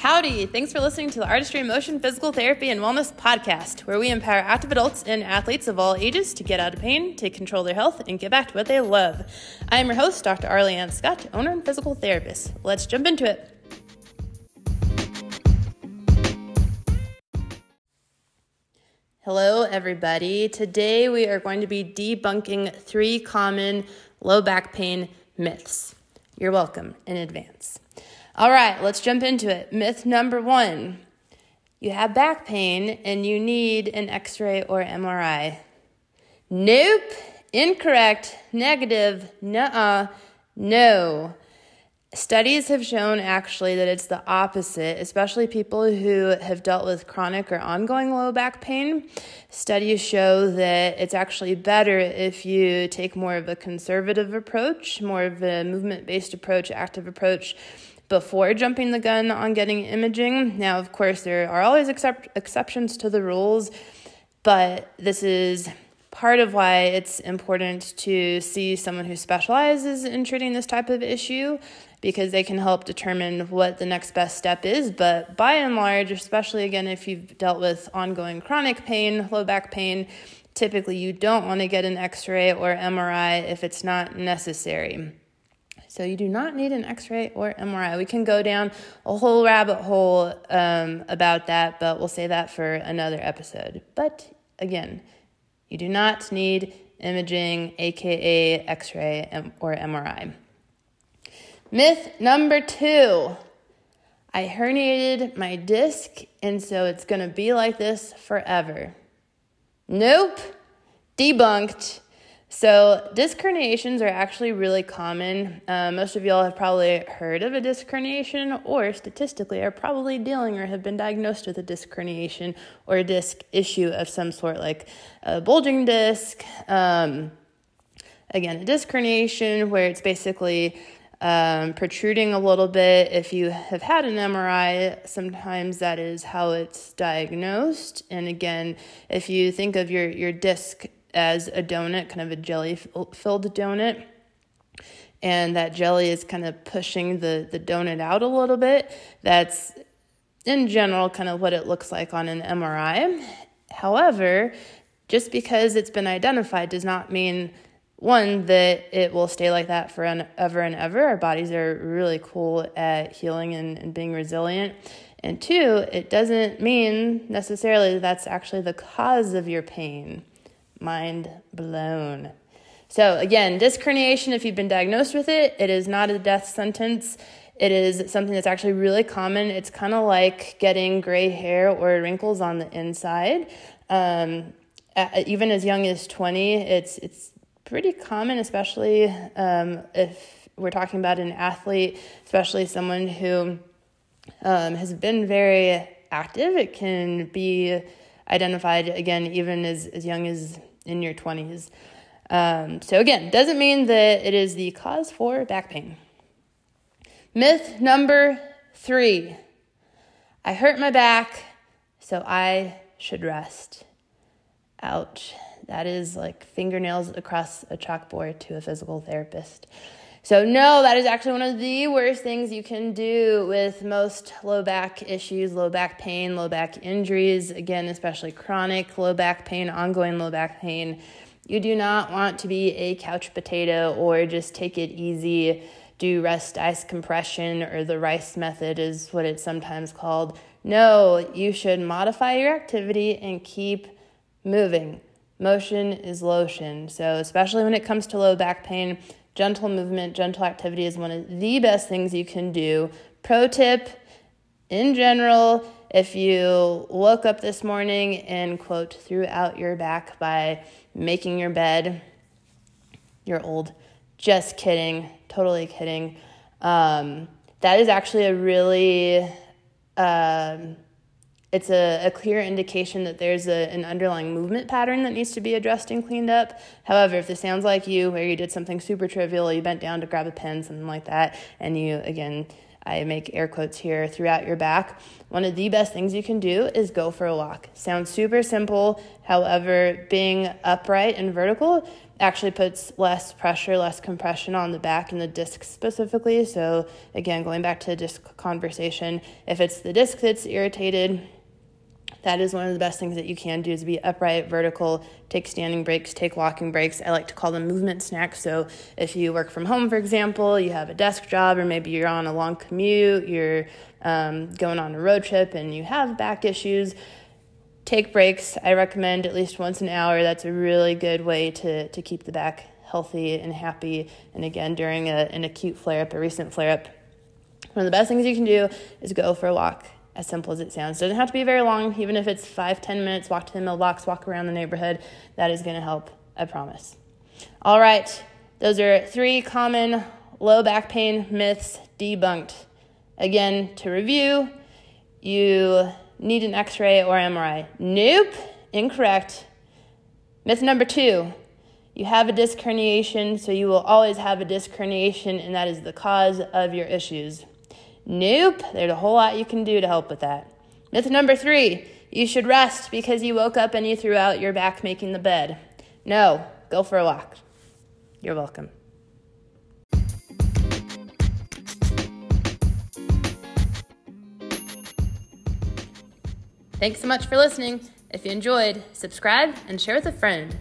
Howdy! Thanks for listening to the Artistry Motion Physical Therapy and Wellness Podcast, where we empower active adults and athletes of all ages to get out of pain, take control their health, and get back to what they love. I am your host, Dr. Arlianne Scott, owner and physical therapist. Let's jump into it. Hello, everybody. Today we are going to be debunking three common low back pain myths. You're welcome in advance. All right, let's jump into it. Myth number one you have back pain and you need an x ray or MRI. Nope, incorrect, negative, nuh no. Studies have shown actually that it's the opposite, especially people who have dealt with chronic or ongoing low back pain. Studies show that it's actually better if you take more of a conservative approach, more of a movement based approach, active approach before jumping the gun on getting imaging. Now, of course, there are always except, exceptions to the rules, but this is part of why it's important to see someone who specializes in treating this type of issue because they can help determine what the next best step is. But by and large, especially again if you've dealt with ongoing chronic pain, low back pain, typically you don't want to get an x ray or MRI if it's not necessary. So you do not need an X-ray or MRI. We can go down a whole rabbit hole um, about that, but we'll say that for another episode. But again, you do not need imaging, aka X-ray or MRI. Myth number two. I herniated my disc, and so it's going to be like this forever. Nope. Debunked. So, disc herniations are actually really common. Uh, most of y'all have probably heard of a disc herniation, or statistically are probably dealing or have been diagnosed with a disc herniation or a disc issue of some sort, like a bulging disc. Um, again, a disc herniation where it's basically um, protruding a little bit. If you have had an MRI, sometimes that is how it's diagnosed. And again, if you think of your, your disc as a donut, kind of a jelly oh, filled donut. And that jelly is kind of pushing the, the donut out a little bit. That's in general kind of what it looks like on an MRI. However, just because it's been identified does not mean one that it will stay like that forever and ever our bodies are really cool at healing and, and being resilient and two it doesn't mean necessarily that that's actually the cause of your pain mind blown. So, again, disc herniation, if you've been diagnosed with it, it is not a death sentence. It is something that's actually really common. It's kind of like getting gray hair or wrinkles on the inside. Um, even as young as 20, it's, it's pretty common, especially um, if we're talking about an athlete, especially someone who um, has been very active. It can be identified again, even as, as young as in your 20s. Um, so, again, doesn't mean that it is the cause for back pain. Myth number three I hurt my back, so I should rest. Ouch. That is like fingernails across a chalkboard to a physical therapist. So, no, that is actually one of the worst things you can do with most low back issues, low back pain, low back injuries, again, especially chronic low back pain, ongoing low back pain. You do not want to be a couch potato or just take it easy, do rest ice compression or the rice method is what it's sometimes called. No, you should modify your activity and keep moving. Motion is lotion. So, especially when it comes to low back pain, gentle movement, gentle activity is one of the best things you can do. Pro tip in general, if you woke up this morning and quote threw out your back by making your bed, you're old. Just kidding, totally kidding. Um, that is actually a really um, it's a, a clear indication that there's a, an underlying movement pattern that needs to be addressed and cleaned up. However, if this sounds like you, where you did something super trivial, you bent down to grab a pen, something like that, and you, again, I make air quotes here throughout your back. One of the best things you can do is go for a walk. Sounds super simple. However, being upright and vertical actually puts less pressure, less compression on the back and the disc specifically. So, again, going back to the disc conversation, if it's the disc that's irritated, that is one of the best things that you can do is be upright, vertical, take standing breaks, take walking breaks. I like to call them movement snacks. So if you work from home, for example, you have a desk job, or maybe you're on a long commute, you're um, going on a road trip, and you have back issues, take breaks. I recommend at least once an hour. That's a really good way to, to keep the back healthy and happy. And again, during a, an acute flare up, a recent flare up, one of the best things you can do is go for a walk as simple as it sounds. Doesn't have to be very long, even if it's five, ten minutes, walk to the mailbox, walk around the neighborhood. That is going to help, I promise. All right, those are three common low back pain myths debunked. Again, to review, you need an x ray or MRI. Nope, incorrect. Myth number two you have a disc herniation, so you will always have a disc herniation, and that is the cause of your issues. Nope, there's a whole lot you can do to help with that. Myth number three you should rest because you woke up and you threw out your back making the bed. No, go for a walk. You're welcome. Thanks so much for listening. If you enjoyed, subscribe and share with a friend.